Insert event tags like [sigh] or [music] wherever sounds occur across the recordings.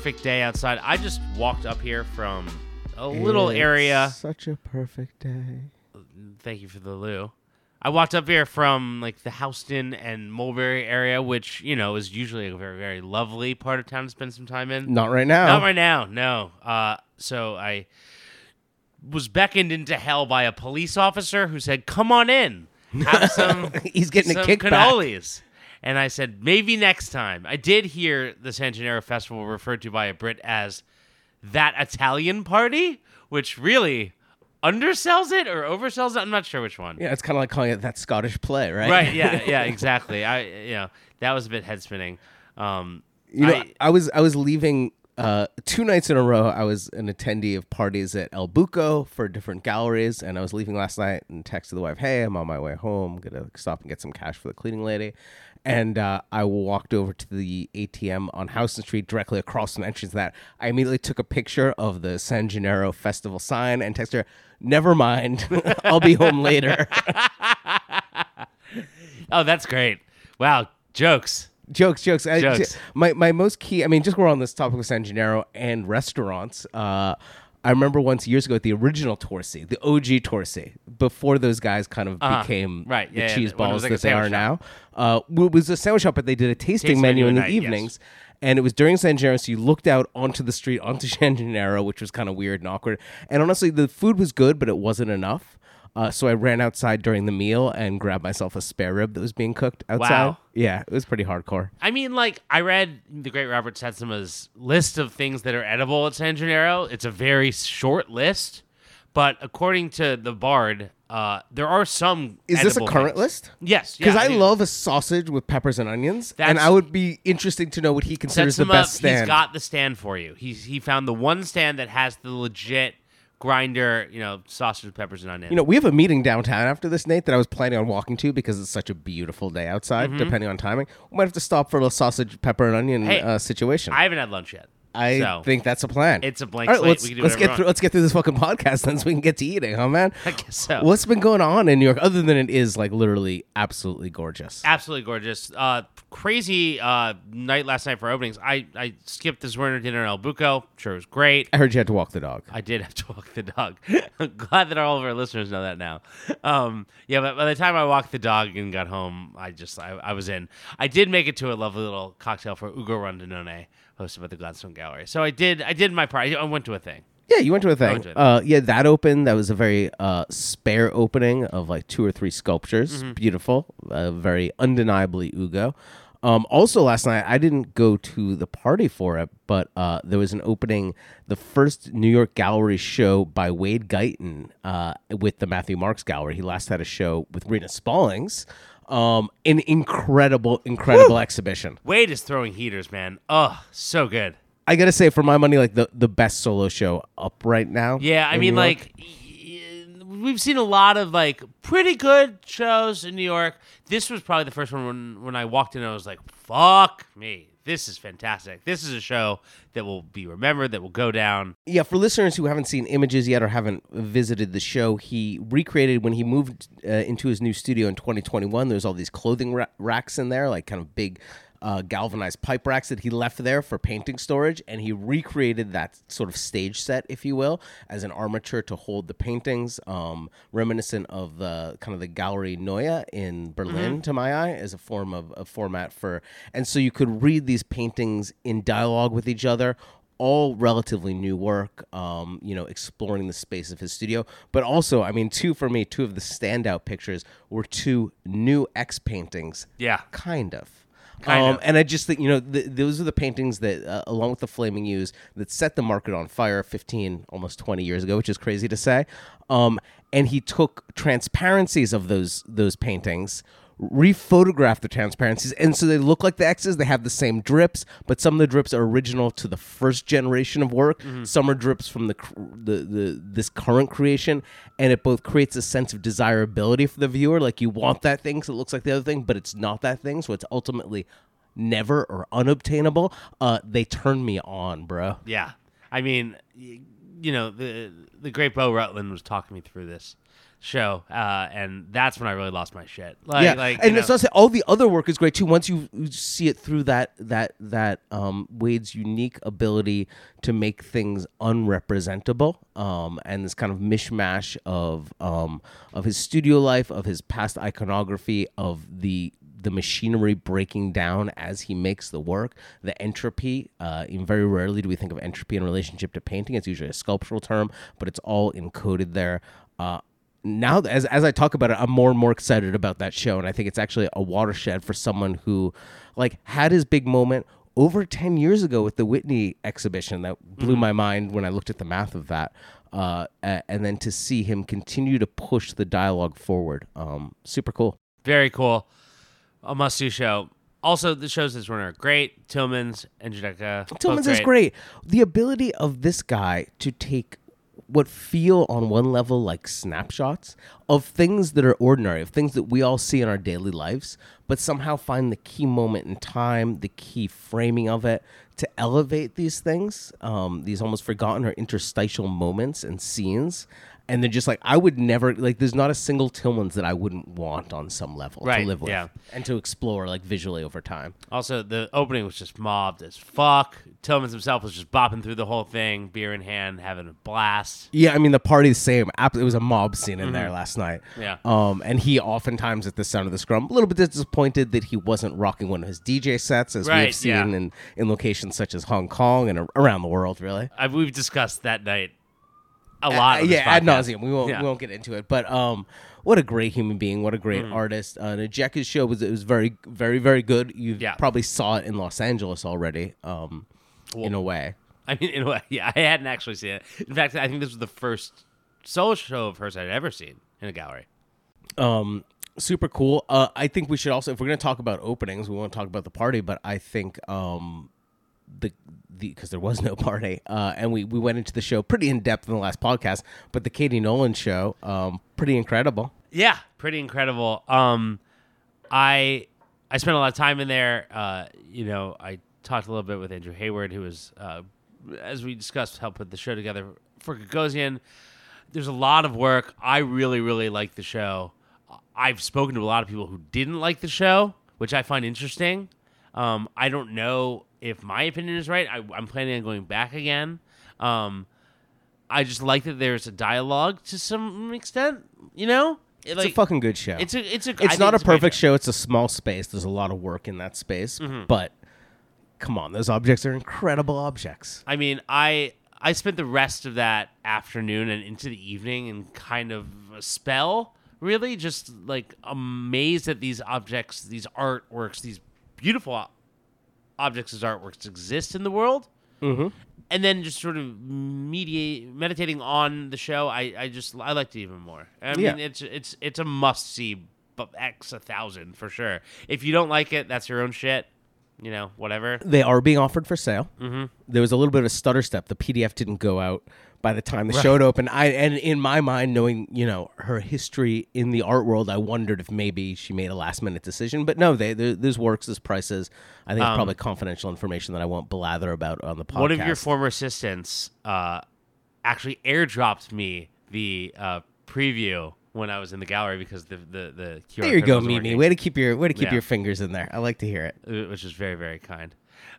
perfect day outside. I just walked up here from a little area. Such a perfect day. Thank you for the loo. I walked up here from like the Houston and Mulberry area, which you know is usually a very very lovely part of town to spend some time in. Not right now. Not right now, no. Uh, so I was beckoned into hell by a police officer who said, "Come on in, have [laughs] some." He's getting some a kickback. cannolis. And I said, maybe next time. I did hear the San Gennaro Festival referred to by a Brit as that Italian party, which really undersells it or oversells it. I'm not sure which one. Yeah, it's kind of like calling it that Scottish play, right? Right. Yeah. [laughs] Yeah. Exactly. I. You know that was a bit head spinning. Um, You know, I- I, was I was leaving uh, two nights in a row. I was an attendee of parties at Il Buco for different galleries, and I was leaving last night and texted the wife, "Hey, I'm on my way home. I'm Gonna stop and get some cash for the cleaning lady." And uh, I walked over to the ATM on Houston Street, directly across from the entrance. To that I immediately took a picture of the San Gennaro Festival sign and texted her, "Never mind, [laughs] I'll be home later." [laughs] oh, that's great. Wow. Jokes. jokes, jokes. I- my my most key. I mean, just we're on this topic of San Gennaro and restaurants. Uh, I remember once years ago at the original Torrisi, the OG Torrisi, before those guys kind of Uh-huh. became Right, the yeah, yeah, cheese was balls like that they are sandwich now. Uh, it was a sandwich shop, but they did a tasting, Tasting menu menu in the night, yes. evenings. And it was during San Gennaro, so you looked out onto the street, onto [laughs] San Gennaro, which was kind of weird and awkward. And honestly, the food was good, but it wasn't enough. Uh, so I ran outside during the meal and grabbed myself a spare rib that was being cooked outside. Wow. Yeah, it was pretty hardcore. I mean, like I read the great Robert Sietsema's list of things that are edible at San Gennaro. It's a very short list, but according to the Bard, uh, there are some. Is this a current things. list? Yes, Because yeah, I mean, love a sausage with peppers and onions, and I would be interesting to know what he considers the best stand. He's got the stand for you. He's he found the one stand that has the legit grinder, you know, sausage peppers and onions. you know, we have a meeting downtown after this, Nate, that I was planning on walking to because it's such a beautiful day outside. Depending on timing, we might have to stop for a little sausage, pepper, and onion Mm-hmm. Hey, uh, situation. I haven't had lunch yet. I so, think that's a plan. It's a blank All right, slate. let's We can do let's get through let's get through this fucking [laughs] podcast then, so we can get to eating, huh, man? I guess so. What's been going on in New York other than it is like literally absolutely gorgeous? Absolutely gorgeous. Uh, crazy uh, night last night for openings. I, I skipped this Zwirner dinner in Il Buco. Sure, it was great. I heard you had to walk the dog. I did have to walk the dog. [laughs] I'm glad that all of our listeners know that now. Um, yeah, but by the time I walked the dog and got home, I just I, I was in. I did make it to a lovely little cocktail for Ugo Rondinone, hosted by the Gladstone Gallery. So I did I did my part. I went to a thing. Yeah, you went to a thing. to Uh, yeah, that opened. That was a very uh, spare opening of like two or three sculptures. Mm-hmm. Beautiful, uh, very undeniably Ugo. Um, also, last night I didn't go to the party for it, but uh, there was an opening, the first New York Gallery show by Wade Guyton uh, with the Matthew Marks Gallery. He last had a show with Reena Spaulings. Um, an incredible, incredible exhibition. Wade is throwing heaters, man. Oh, so good. I gotta say, for my money, like the, the best solo show up right now. Yeah, I mean, like we've seen a lot of like pretty good shows in New York. This was probably the first one when when I walked in. I was like, "Fuck me, this is fantastic. This is a show that will be remembered, that will go down." Yeah, for listeners who haven't seen images yet or haven't visited the show, he recreated when he moved uh, into his new studio in 2021. There's all these clothing ra- racks in there, like kind of big uh, galvanized pipe racks that he left there for painting storage, and he recreated that sort of stage set, if you will, as an armature to hold the paintings, um, reminiscent of the kind of the Gallery Neue in Berlin, to my eye, as a form of a format for, and so you could read these paintings in dialogue with each other all relatively new work, um, you know, exploring the space of his studio. But also, I mean, two for me, two of the standout pictures were two new X paintings. Yeah. Kind of. Um. And I just think, you know, th- those are the paintings that, uh, along with the Flaming U's, that set the market on fire 15, almost 20 years ago, which is crazy to say. Um, and he took transparencies of those those paintings, rephotographed the transparencies, and so they look like the X's. They have the same drips, but some of the drips are original to the first generation of work. Some are drips from the, the the this current creation, and it both creates a sense of desirability for the viewer, like you want that thing, so it looks like the other thing, but it's not that thing, so it's ultimately never or unobtainable. Uh, they turn me on, bro. Yeah, I mean, y- you know, the the great Beau Rutland was talking me through this show, uh, and that's when I really lost my shit. Like, yeah, like, and it's know- also all the other work is great too. Once you see it through that that that um, Wade's unique ability to make things unrepresentable, um, and this kind of mishmash of um, of his studio life, of his past iconography, of the the machinery breaking down as he makes the work, the entropy. Uh, very rarely do we think of entropy in relationship to painting. It's usually a sculptural term, but it's all encoded there. Uh, now as as I talk about it, I'm more and more excited about that show, and I think it's actually a watershed for someone who, like, had his big moment over ten years ago with the Whitney exhibition that blew my mind when I looked at the math of that, uh, and then to see him continue to push the dialogue forward, um, super cool. Very cool. A must do show. Also, the shows this run are great. Tillmans and Njideka. both Tillmans is great. The ability of this guy to take what feel on one level like snapshots of things that are ordinary, of things that we all see in our daily lives, but somehow find the key moment in time, the key framing of it to elevate these things, um, these almost forgotten or interstitial moments and scenes. And they're just like I would never like. There's not a single Tillmans that I wouldn't want on some level Right, to live with yeah. and to explore like visually over time. Also, the opening was just mobbed as fuck. Tillmans himself was just bopping through the whole thing, beer in hand, having a blast. Yeah, I mean the party's same. It was a mob scene in there last night. Mm-hmm. Yeah. Um, and he oftentimes at the sound of the scrum, a little bit disappointed that he wasn't rocking one of his DJ sets, as Right, we've seen yeah. in in locations such as Hong Kong and around the world, really. I, we've discussed that night a lot. Yeah, ad nauseum. We won't Yeah. we won't get into it, but um, what a great human being! What a great Mm. artist! Uh, Njideka's show was it was very very very good. You Yeah. probably saw it in Los Angeles already. Um, in a way. I mean, in a way, [laughs] yeah, I hadn't actually seen it. In fact, I think this was the first solo show of hers I'd ever seen in a gallery. um super cool uh i think we should also if we're going to talk about openings we won't talk about the party but i think um the the because there was no [laughs] party uh and we we went into the show pretty in depth in the last podcast but the cady noland show um pretty incredible Yeah, pretty incredible. Um, I I spent a lot of time in there. Uh, you know, I talked a little bit with Andrew Hayward, who was, uh, as we discussed, helped put the show together for Gagosian. There's a lot of work. I really, really like the show. I've spoken to a lot of people who didn't like the show, which I find interesting. Um, I don't know if my opinion is right. I, I'm planning on going back again. Um, I just like that there's a dialogue to some extent. You know, it's like a fucking good show it's a it's a. it's not a great perfect show it's a small space there's a lot of work in that space Mm-hmm. but come on those objects are incredible objects I mean, I I spent the rest of that afternoon and into the evening in kind of a spell, really, just like amazed at these objects, these artworks, these beautiful objects as artworks exist in the world. mm-hmm. And then just sort of mediate, meditating on the show, I, I just I liked it even more. I mean, Yeah. it's it's it's a must see, but X a thousand for sure. If you don't like it, that's your own shit. You know, whatever. they are being offered for sale. Mm-hmm. There was a little bit of a stutter step. The PDF didn't go out by the time the show had opened. I and in my mind, knowing you know her history in the art world, I wondered if maybe she made a last minute decision. But no, they there, there's works, there's prices. I think it's probably confidential information that I won't blather about on the podcast. One of your former assistants uh, actually airdropped me the uh, preview when I was in the gallery because the the the QR there you go, Mimi. Way to keep your way to keep Yeah. your fingers in there. I like to hear it. uh, which is very very kind.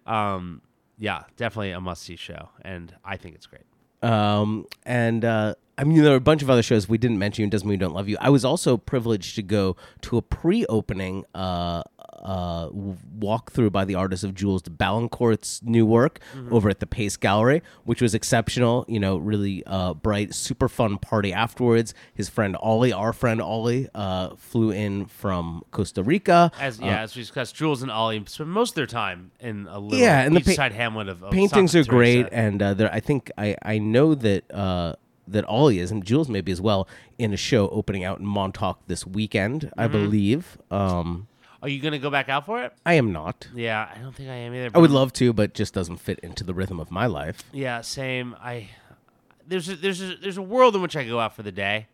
Um, yeah, definitely a must see show, and I think it's great. Um, and uh, I mean, there are a bunch of other shows we didn't mention. Doesn't mean we don't love you. I was also privileged to go to a pre-opening uh, uh, walkthrough by the artist of Jules de Balancourt's new work over at the Pace Gallery, which was exceptional. You know, really uh, bright, super fun party afterwards. His friend Ollie, our friend Ollie, uh, flew in from Costa Rica. As yeah, as we discussed, Jules and Ollie spend most of their time in a little Yeah, and the pa- side hamlet of, of paintings are great, and uh, there, I think I, I know that uh, that Ollie is, and Jules maybe as well, in a show opening out in Montauk this weekend, I Mm-hmm. believe. Um, Are you gonna go back out for it? I am not. Yeah, I don't think I am either. I would love to, but just doesn't fit into the rhythm of my life. Yeah, same. I there's a, there's a, there's a world in which I go out for the day,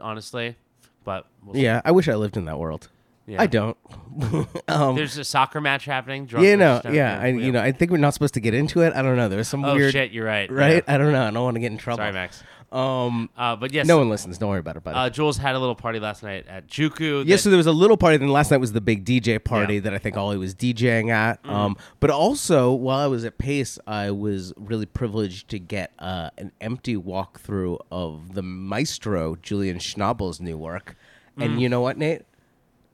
honestly, but we'll see. Yeah, I wish I lived in that world. Yeah. I don't. [laughs] um, There's a soccer match happening. drunk you know, yeah, I, you know, I think we're not supposed to get into it. I don't know. There's some Oh weird, shit, you're right. right? Yeah. I don't know. I don't want to get in trouble. Sorry, Max. Um, Uh, but yes, no one listens. Don't worry about it, buddy. uh, Jules had a little party last night at Juku. That- so there was a little party. Then last night was the big DJ party Yeah. that I think Ollie was DJing at. Mm-hmm. Um, but also while I was at Pace, I was really privileged to get uh, an empty walkthrough of the maestro Julian Schnabel's new work. And you know what, Nate?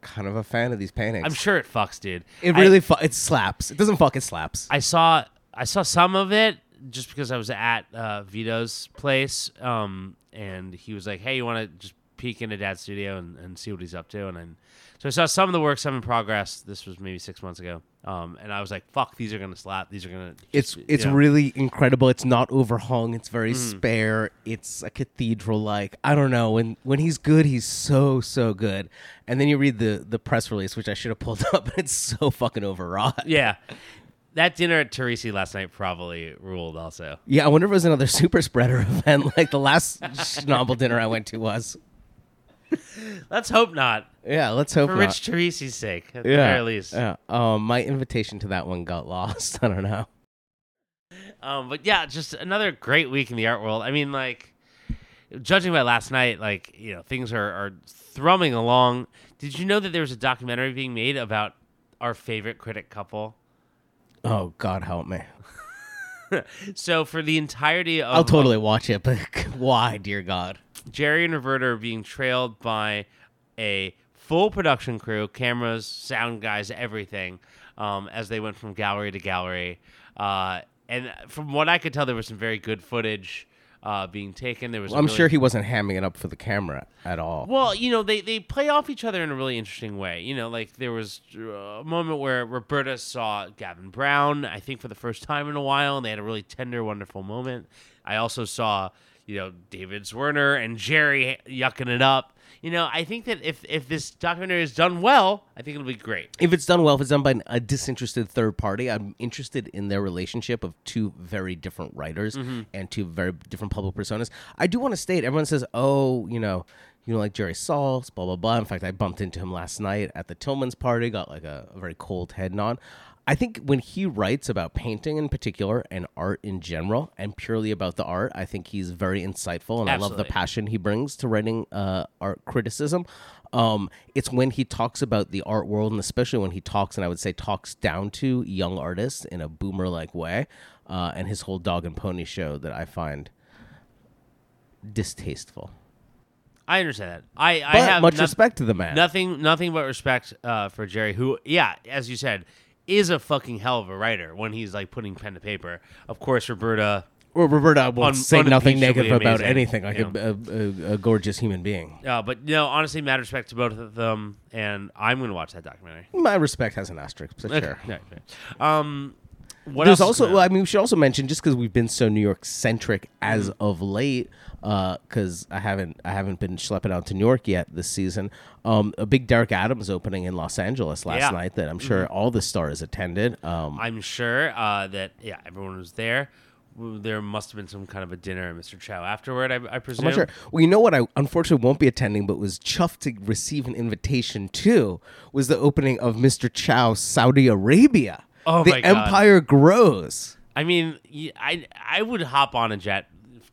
Kind of a fan of these paintings. Mm. I'm sure it fucks, dude. it I- really fu- it slaps. It doesn't fuck. It slaps. I saw I saw some of it just because I was at uh, Vito's place, um, and he was like, "Hey, you want to just peek into Dad's studio and, and see what he's up to?" And then, so I saw some of the work, some in progress. This was maybe six months ago, um, and I was like, "Fuck, these are gonna slap. These are gonna." It's just, it's you know. really incredible. It's not overhung. It's very Mm. spare. It's a cathedral like. I don't know. When when he's good, he's so so good. And then you read the the press release, which I should have pulled [laughs] up, and it's so fucking overwrought. yeah. That dinner at Torrisi last night probably ruled. Also, Yeah, I wonder if it was another [laughs] super spreader event like the last Schnabel dinner I went to was. let's hope not. Yeah, let's hope For not. Rich Torrisi's sake, at the yeah, very least. yeah. Um, my invitation to that one got lost. [laughs] I don't know. Um, but yeah, just another great week in the art world. I mean, like, judging by last night, like, you know, things are, are thrumming along. Did you know that there was a documentary being made about our favorite critic couple? Oh God, help me! [laughs] So for the entirety of I'll totally watch it, but [laughs] why, dear God? Jerry and Roberta are being trailed by a full production crew, cameras, sound guys, everything, um, as they went from gallery to gallery. Uh, and from what I could tell, there was some very good footage uh, being taken. There was. I'm really- sure he wasn't hamming it up for the camera at all. Well, you know, they, they play off each other in a really interesting way. You know, like there was uh, a moment where Roberta saw Gavin Brown, I think for the first time in a while, and they had a really tender, wonderful moment. I also saw, you know, David Zwirner and Jerry yucking it up. You know, I think that if, if this documentary is done well, I think it'll be great. If it's done well, if it's done by a disinterested third party, I'm interested in their relationship of two very different writers mm-hmm. and two very different public personas. I do want to state, everyone says, "Oh, you know, you know, like Jerry Saltz, blah blah blah." In fact, I bumped into him last night at the Tillmans party, got like a, a very cold head nod. I think when he writes about painting in particular and art in general, and purely about the art, I think he's very insightful, and I love the passion he brings to writing uh, art criticism. Um, it's when he talks about the art world, and especially when he talks, and I would say talks down to young artists in a boomer like way, uh, and his whole dog and pony show that I find distasteful. I understand that. I, I have much noth- respect to the man. Nothing, nothing but respect uh, for Jerry, who, yeah, as you said, is a fucking hell of a writer when he's like putting pen to paper. Of course, Roberta. Or Roberta will Un- say nothing negative about amazing, anything, like a, a, a, a gorgeous human being. Uh, but no, honestly, mad respect to both of them, and I'm going to watch that documentary. My respect has an asterisk, but sure. Okay, okay. Um, what There's else also, well. I mean, we should also mention just because we've been so New York centric as of late, because I haven't, I haven't been schlepping out to New York yet this season. Um, a big Derrick Adams opening in Los Angeles last Yeah. Mm-hmm. night that I'm sure all the stars attended. Um, I'm sure uh, that yeah, everyone was there. There must have been some kind of a dinner at Mr. Chow afterward. I, I presume. I'm not sure. Well, you know what? I unfortunately won't be attending, but was chuffed to receive an invitation to was the opening of Mr. Chow Saudi Arabia. Oh the my God. empire grows. I mean, y- I I would hop on a jet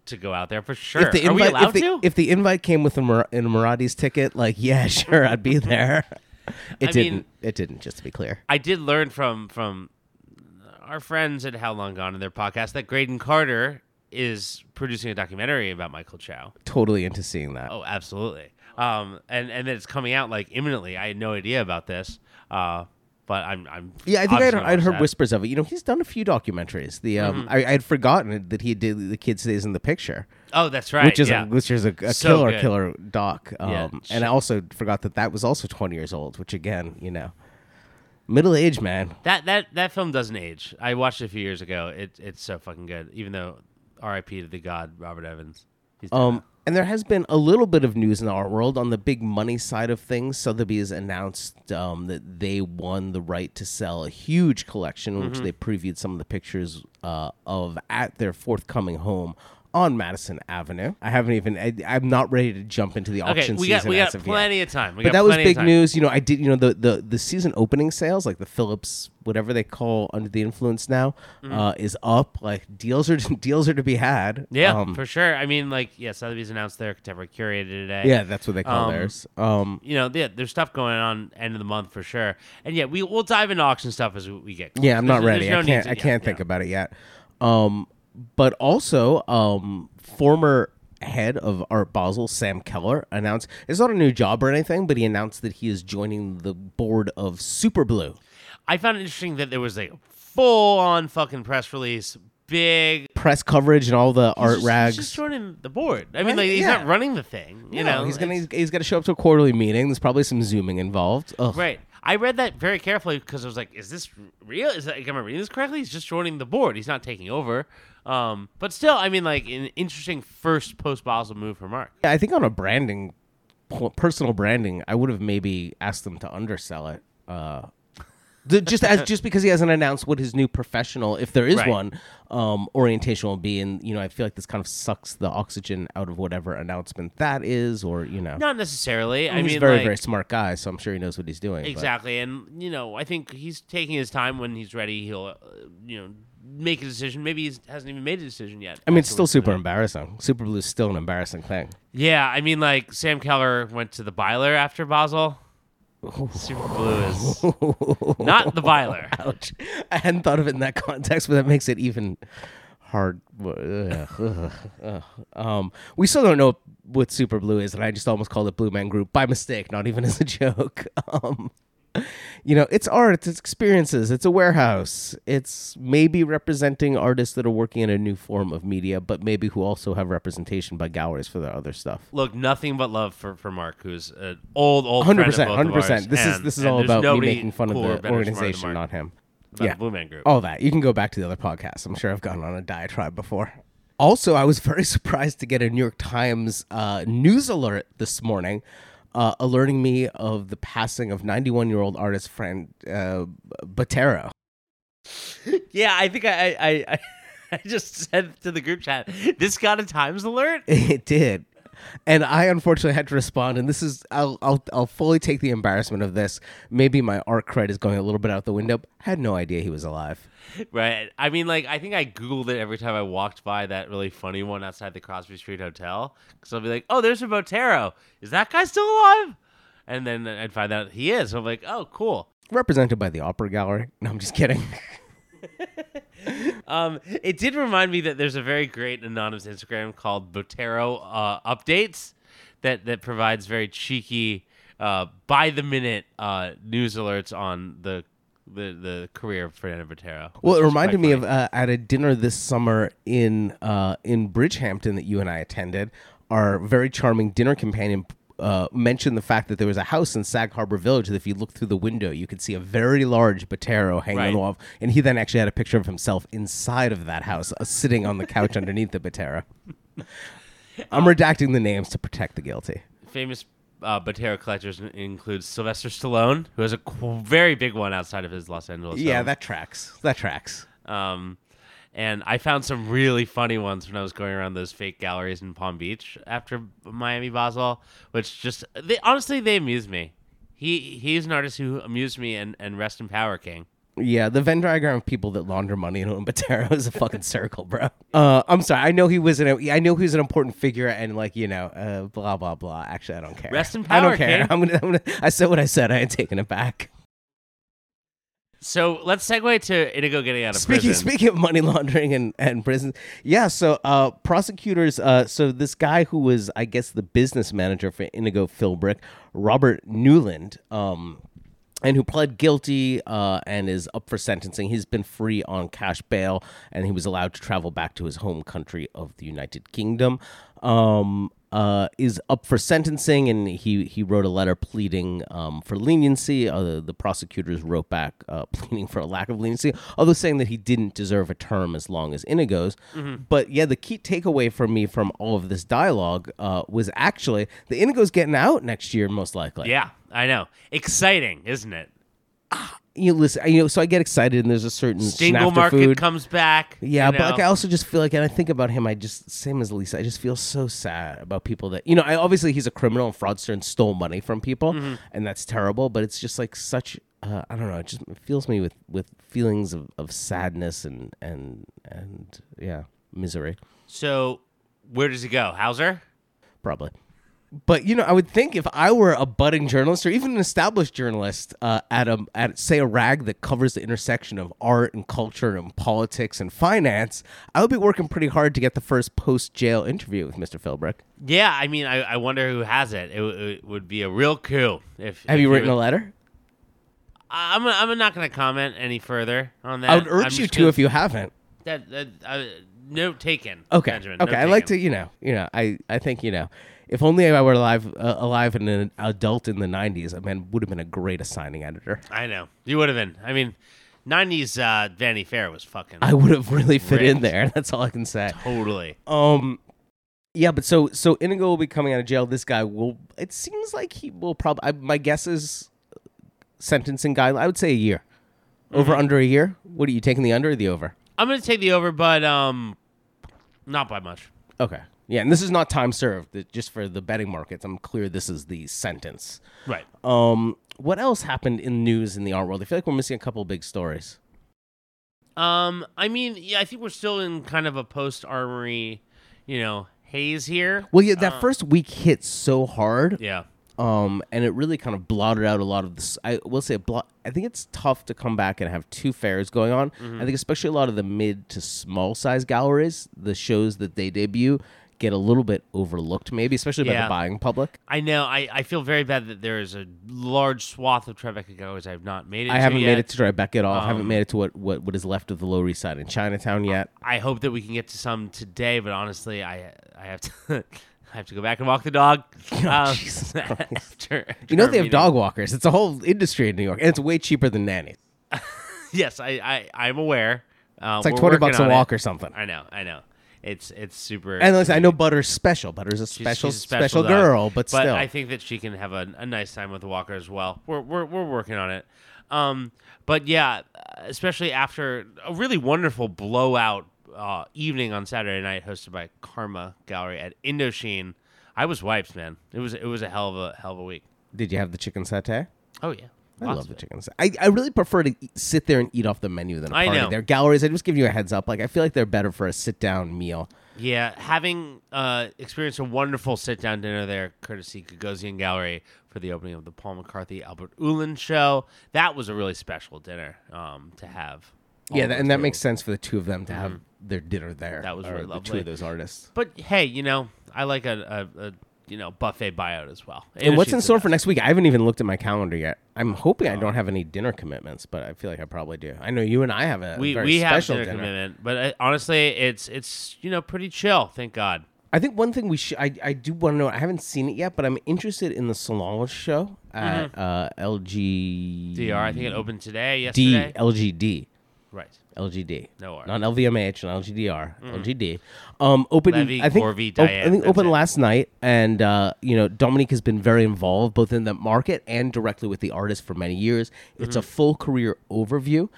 to go out there for sure. If the Are we invite, allowed if the, to? if the invite came with a, Mar- a Maradi's ticket, like yeah, [laughs] sure, I'd be there. [laughs] It I didn't. mean- it didn't. Just to be clear. I did learn from from our friends at How Long Gone in their podcast that Graydon Carter is producing a documentary about Michael Chow. Totally into seeing that. Oh, absolutely. Um, and and that it's coming out like imminently. I had no idea about this. Uh, but I'm I'm Yeah, I think I'd, I'd heard whispers of it. You know, he's done a few documentaries. The um, Mm-hmm. I, I had forgotten that he did the kid stays in the picture, Oh, that's right. which is yeah. a, which is a, a So killer good. killer doc. Um, Yeah. and I also forgot that that was also twenty years old. Which again, you know, middle age man. That that that film doesn't age. I watched it a few years ago. It it's so fucking good. Even though R.I.P. to the god Robert Evans. Um, now. And there has been a little bit of news in the art world on the big money side of things. Sotheby's announced um, that they won the right to sell a huge collection, Mm-hmm. which they previewed some of the pictures uh, of at their forthcoming home on Madison Avenue. I haven't even. I, I'm not ready to jump into the Okay, auction season got we as got of yet. plenty of time. We But got that was big news. You know, I did. You know, the the the season opening sales, like the Phillips, whatever they call under the influence now, uh, is up. Like deals are [laughs] deals are to be had. Mm-hmm. Yeah, Um, for sure. I mean, like, yeah, Sotheby's announced their contemporary curated today. yeah, that's what they call Um, theirs. Um, You know, yeah, there's stuff going on end of the month for sure. And yeah, we we'll dive into auction stuff as we, get. close. yeah, I'm not There's- ready. there's no I can't. to- I can't yeah. think about it yet. Um, but also, um, former head of Art Basel, Sam Keller, announced it's not a new job or anything, but he announced that he is joining the board of Super Blue. I found it interesting that there was a full on fucking press release, big Press coverage and all the art just, rags. He's just joining the board. I mean, Right, like he's yeah. not running the thing. You No, know, he's gonna he's, he's to show up to a quarterly meeting. There's probably some zooming involved. Ugh. right. I read that very carefully because I was like, "Is this real? Is that am I reading this correctly?" He's just joining the board. He's not taking over. Um, but still, I mean, like an interesting first post Basel move for Mark. Yeah, I think on a branding, personal branding, I would have maybe asked them to undersell it. Uh, the, just as just because he hasn't announced what his new professional, if there is Right. one, um, orientation will be, and you know, I feel like this kind of sucks the oxygen out of whatever announcement that is, or you know, Not necessarily. I mean, he's mean, very like, very smart guy, so I'm sure he knows what he's doing. but- Exactly, and you know, I think he's taking his time. When he's ready, he'll, uh, you know, make a decision. Maybe he hasn't even made a decision yet. I mean, it's still super embarrassing. Super Blue is still an embarrassing thing. Yeah, I mean, like Sam Keller went to the Beyeler after Basel. [laughs] Super Blue is not the Beyeler. [laughs] Ouch. I hadn't thought of it in that context, but that makes it even hard. Um, we still don't know what Super Blue is, and I just almost called it Blue Man Group by mistake, not even as a joke. [laughs] Um, you know, it's art, it's experiences, it's a warehouse. It's maybe representing artists that are working in a new form of media, but maybe who also have representation by galleries for their other stuff. Look, nothing but love for, for Mark, who's an old old Hundred friend percent, of both hundred of ours, percent. This is this is all about me making fun of the better, smarter than organization, not him. yeah, the Blue Man Group. all that. You can go back to the other podcasts. I'm sure I've gone on a diatribe before. Also, I was [laughs] very surprised to get a New York Times uh, news alert this morning, uh, alerting me of the passing of 91 year old artist friend uh, Botero. Yeah, I think I I, I [laughs] I just said to the group chat, this got a Times alert. [laughs] It did. And I unfortunately had to respond, and this is I'll I'll I'll fully take the embarrassment of this. Maybe my art cred is going a little bit out the window. I had no idea he was alive. Right. I mean, like, I think I Googled it every time I walked by that really funny one outside the Crosby Street Hotel. Because I'll be like, oh, there's a Botero. Is that guy still alive? And then I'd find out he is. So I'm like, oh, cool. Represented by the Opera Gallery. No, I'm just kidding. [laughs] [laughs] Um, it did remind me that there's a very great anonymous Instagram called Botero uh, Updates that, that provides very cheeky, uh, by the minute uh, news alerts on the the, the career of Fernando Botero. Well, it reminded me funny. of uh, at a dinner this summer in uh, in Bridgehampton that you and I attended. Our very charming dinner companion uh, mentioned the fact that there was a house in Sag Harbor Village that if you look through the window, you could see a very large Botero hanging on the wall. And he then actually had a picture of himself inside of that house, uh, sitting on the couch [laughs] underneath the Botero. [laughs] I'm redacting the names to protect the guilty. famous uh, Botero collectors in- include Sylvester Stallone, who has a qu- very big one outside of his Los Angeles. Yeah, home. that tracks. That tracks. Um, and I found some really funny ones when I was going around those fake galleries in Palm Beach after Miami Basel, which just they honestly they amuse me. He he's an artist who amused me, and and rest in power, King. Yeah, the Venn diagram of people that launder money in Botero [laughs] is a fucking circle, bro. Uh, I'm sorry. I know he was an. I know he was an important figure, and like you know, uh, blah blah blah. Actually, I don't care. Rest in I power, don't care. King. [laughs] I'm gonna, I'm gonna. I said what I said. I ain't taking it back. So let's segue to Inigo getting out of Speaking prison. speaking of money [laughs] laundering and and prison, yeah. So uh, prosecutors. Uh, so this guy who was, I guess, the business manager for Inigo Philbrick, Robert Newland. Um, and who pled guilty uh, and is up for sentencing. He's been free on cash bail, and he was allowed to travel back to his home country of the United Kingdom. Um, uh, is up for sentencing, and he he wrote a letter pleading um, for leniency. Uh, the prosecutors wrote back uh, [laughs] pleading for a lack of leniency, although saying that he didn't deserve a term as long as Inigo's. But yeah, the key takeaway for me from all of this dialogue uh, was actually the Inigo's getting out next year, most likely. yeah, I know. Exciting, isn't it? You know, listen, you know, so I get excited, and there's a certain Stingle Market food. comes back. Yeah, you but like. I also just feel like, and I think about him, I just same as Lisa. I just feel so sad about people that you know. I obviously he's a criminal and fraudster and stole money from people, Mm-hmm. and that's terrible. But it's just like such. Uh, I don't know. It just fills me with with feelings of, of sadness and and and yeah, misery. so where does he go? Hauser? probably. But you know, I would think if I were a budding journalist or even an established journalist uh, at a at say a rag that covers the intersection of art and culture and politics and finance, I would be working pretty hard to get the first post jail interview with Mr. Philbrick. Yeah, I mean, I, I wonder who has it. It, w- it would be a real coup. If Have if you it written a letter? I'm I'm not going to comment any further on that. I would I'm urge you to gonna- if you haven't. That, that uh, note taken. Okay. Benjamin, okay. I like to, you know, you know, I, I think, you know, if only I were alive, uh, alive and an adult in the '90s, I mean, would have been a great assigning editor. I know you would have been. I mean, '90s uh, Vanity Fair was fucking I would have really fit in there. [laughs] That's all I can say. totally. Um, yeah, but so so Inigo will be coming out of jail. This guy will. It seems like he will probably. My guess is sentencing guideline. I would say a year. Over Mm-hmm. under a year. What are you taking the under or the over? I'm going to take the over, but um, not by much. Okay. Yeah, and this is not time served. Just for the betting markets, I'm clear this is the sentence. Right. Um, what else happened in news in the art world? I feel like we're missing a couple of big stories. Um, I mean, yeah, I think we're still in kind of a post armory, you know, haze here. Well, yeah, that Uh, first week hit so hard. Yeah. um, and it really kind of blotted out a lot of this. I will say, blo- I think it's tough to come back and have two fairs going on. I think especially a lot of the mid to small size galleries, the shows that they debut get a little bit overlooked, maybe, especially by Yeah. the buying public. I know. I, I feel very bad that there is a large swath of Tribeca galleries I have not made it I to haven't yet. made it to Tribeca at all. I haven't Um, made it to what, what, what is left of the Lower East Side in Chinatown yet. I hope that we can get to some today, but honestly, I I have to [laughs] I have to go back and walk the dog. [laughs] um, Jesus [laughs] Christ. after, You know they have meeting- dog walkers. It's a whole industry in New York, and it's way cheaper than nannies. Yes, I, I I'm aware. Uh, It's like twenty bucks a on it. walk or something. I know, I know. It's it's super. And listen, I know Butter's special. Butter's a she's- special, she's a special, dog. girl, but, still. I think that she can have a, a nice time with walker as well. We're we're we're working on it. Um, but yeah, especially after a really wonderful blowout uh, evening on Saturday night, hosted by Karma Gallery at Indochine. I was wiped, man. It was it was a hell of a hell of a week. Did you have the chicken satay? Oh yeah, I Lots love the chicken. I, I really prefer to eat, sit there and eat off the menu than a I party. know. Their galleries, I just give you a heads up. Like I feel like they're better for a sit down meal. Yeah, having uh, experienced a wonderful sit down dinner there, courtesy Gagosian Gallery, for the opening of the Paul McCarthy Albert Oehlen show, that was a really special dinner um, to have. all yeah, that, and that makes sense for the two of them to have their dinner there. Mm-hmm. That was or really the two of those artists. But hey, you know, I like a, a, a you know buffet buyout as well. And what's in store for next week? I haven't even looked at my calendar yet. I'm hoping I Oh. don't have any dinner commitments, but I feel like I probably do. I know you and I have a We very we have special dinner, dinner. commitment, but uh, honestly, it's it's you know pretty chill. Thank God. I think one thing we should I, I do want to know I haven't seen it yet, but I'm interested in the Solange show at Mm-hmm. uh, LG DR, I think it opened today, Yesterday, D yesterday. LGD. Right. LGD. No R. Not LVMH, not LGDR, LGD. Um, open. Levy, I think. Gorvy, op- I think that's open it. last night, and uh, you know Dominique has been very involved both in the market and directly with the artist for many years. It's Mm-hmm. a full career overview.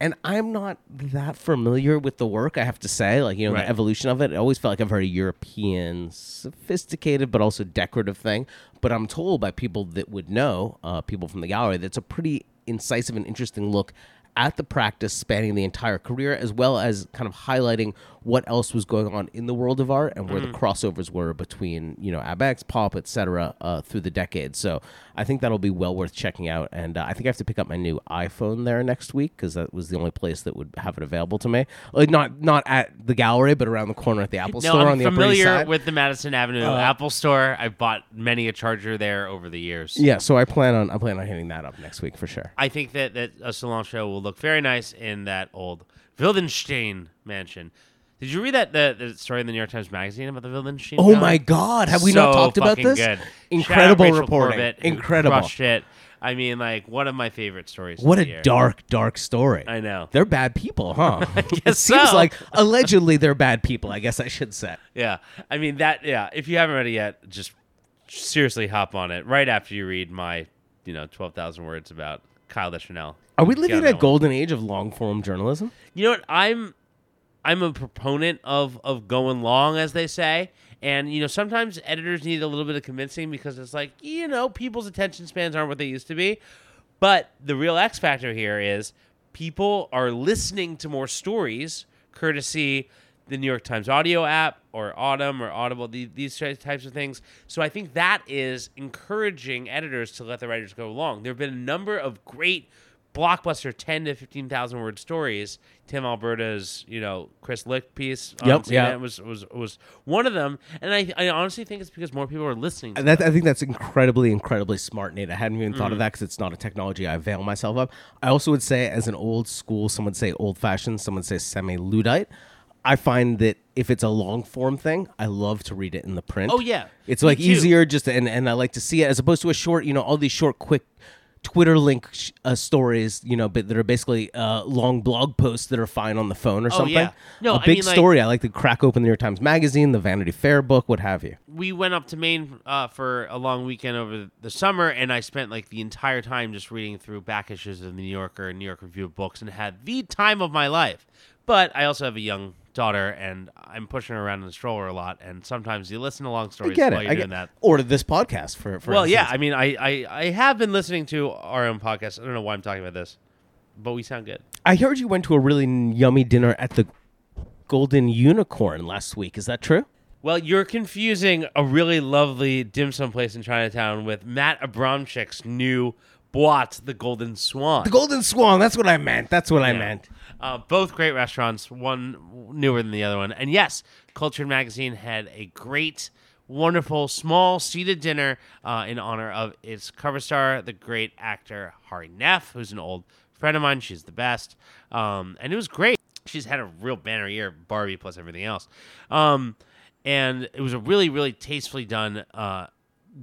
And I'm not that familiar with the work, I have to say. Like, you know, Right. the evolution of it. It always felt like I've heard a very European, sophisticated, but also decorative thing. But I'm told by people that would know, uh, people from the gallery, that it's a pretty incisive and interesting look at the practice spanning the entire career, as well as kind of highlighting what else was going on in the world of art and where the crossovers were between, you know, Abex, Pop, etc., uh, through the decades. So I think that'll be well worth checking out. And uh, I think I have to pick up my new iPhone there next week because that was the only place that would have it available to me. Like not not at the gallery, but around the corner at the Apple No, Store I'm on the Upper East familiar Side. Uh, with the Madison Avenue Apple Store. I've bought many a charger there over the years. yeah, so I plan on I plan on hitting that up next week for sure. I think that, that a salon show will look very nice in that old Wildenstein mansion. Did you read that the, the story in the New York Times Magazine about the Wildenstein? Oh my God, have we not talked about this? Good. Incredible Shout out Rachel reporting. Corbett, Incredible. Crushed it. I mean, like one of my favorite stories. What a year. dark, dark story. I know. They're bad people, huh? [laughs] it guess seems so. like allegedly they're bad people. I guess I should say. [laughs] Yeah, I mean that. Yeah, if you haven't read it yet, just seriously hop on it right after you read my, you know, twelve thousand words about Kyle Deschanel. Are we living in a golden age of long form journalism? You know what? I'm I'm a proponent of of going long, as they say. And you know, sometimes editors need a little bit of convincing because it's like you know, people's attention spans aren't what they used to be. But the real X factor here is people are listening to more stories, courtesy the New York Times audio app or Audm or Audible, the- these types of things. So I think that is encouraging editors to let the writers go long. There have been a number of great blockbuster 10 to 15,000 word stories. Tim Alberta's, you know, Chris Licht piece on Yep, CNN yeah. was, was was one of them. And I, I honestly think it's because more people are listening to That, I think that's incredibly, incredibly smart, Nate. I hadn't even Mm. thought of that because it's not a technology I avail myself of. I also would say, as an old school, some would say old fashioned, some would say semi Luddite. I find that if it's a long form thing, I love to read it in the print. Oh, yeah. it's like easier just to, and and I like to see it as opposed to a short. You know, all these short, quick. Twitter link sh- uh, stories, you know, but that are basically uh, long blog posts that are fine on the phone or Oh, something. yeah. No, a I big mean, like- story. I like to crack open the New York Times Magazine, the Vanity Fair book, what have you. we went up to Maine uh, for a long weekend over the summer, and I spent like the entire time just reading through back issues of the New Yorker and New York Review of Books, and had the time of my life. But I also have a young daughter, and I'm pushing her around in the stroller a lot, and sometimes you listen to long I stories get while it. you're I doing get that. Or to this podcast for, for Well, yeah. I mean, I, I I have been listening to our own podcast. I don't know why I'm talking about this, but we sound good. I heard you went to a really yummy dinner at the Golden Unicorn last week. Is that true? Well, you're confusing a really lovely dim sum place in Chinatown with Matt Abramcyk's new boîte, the Golden Swan. The Golden Swan. That's what I meant. That's what I Yeah. meant. Uh, both great restaurants, one newer than the other one. And yes, Cultured Magazine had a great, wonderful, small seated dinner uh, in honor of its cover star, the great actor Hari Nef, who's an old friend of mine. She's the best. Um, and it was great. She's had a real banner year, Barbie plus everything else. Um, and it was a really, really tastefully done uh,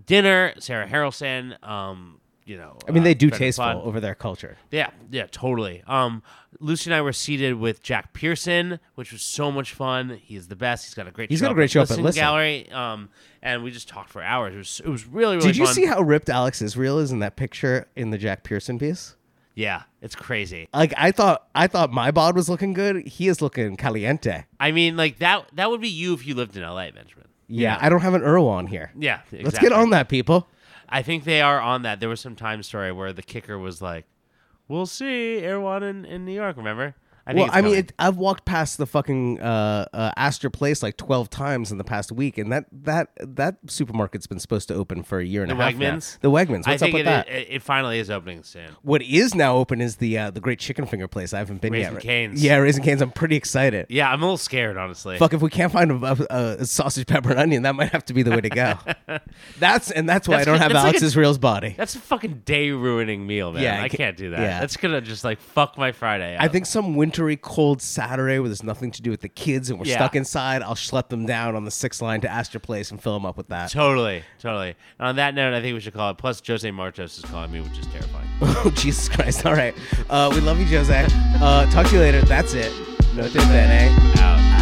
dinner. Sarah Harrelson, um, you know. I mean, uh, they do tasteful pod. over their culture. Yeah, yeah, totally. Um, Lucy and I were seated with Jack Pierson, which was so much fun. He's the best. He's got a great. He's show got a great show up at Listen. Gallery. Um, and we just talked for hours. It was it was really really. Did you fun. see how ripped Alex Israel is in that picture in the Jack Pierson piece? Yeah, it's crazy. Like I thought, I thought my bod was looking good. He is looking caliente. I mean, like that. That would be you if you lived in L.A., Benjamin. Yeah, I don't have an Earl on here. Yeah, exactly. Let's get on that, people. I think they are on that. There was some time story where the kicker was like, "We'll see, Erewhon in, in New York." Remember? I Well, I mean, it, I've walked past the fucking uh, uh, Astor Place like twelve times in the past week, and that that that supermarket's been supposed to open for a year and The a half now. Wegmans? The Wegmans. What's up with it, that? it, it finally is opening soon. what is now open is the uh, the great chicken finger place. I haven't been Raising yet. Cane's. Yeah, Raising Cane's. I'm pretty excited. Yeah, I'm a little scared, honestly. Fuck, if we can't find a, a, a sausage, pepper, and onion, that might have to be the way to go. [laughs] that's and that's why That's I don't have that's like Alex body. That's a fucking day ruining meal, man. Yeah, I I ca- can't do that. yeah. That's gonna just like fuck my Friday. I think some wintry, cold Saturday where there's nothing to do with the kids and we're Yeah. stuck inside, I'll schlep them down on the sixth line to Astor Place and fill them up with that. totally, totally. And on that note, I think we should call it. Plus, Jose Martos is calling me, which is terrifying. [laughs] Oh, Jesus Christ. All right. Uh, we love you, Jose. Uh, talk to you later. That's it. No te bene. Out.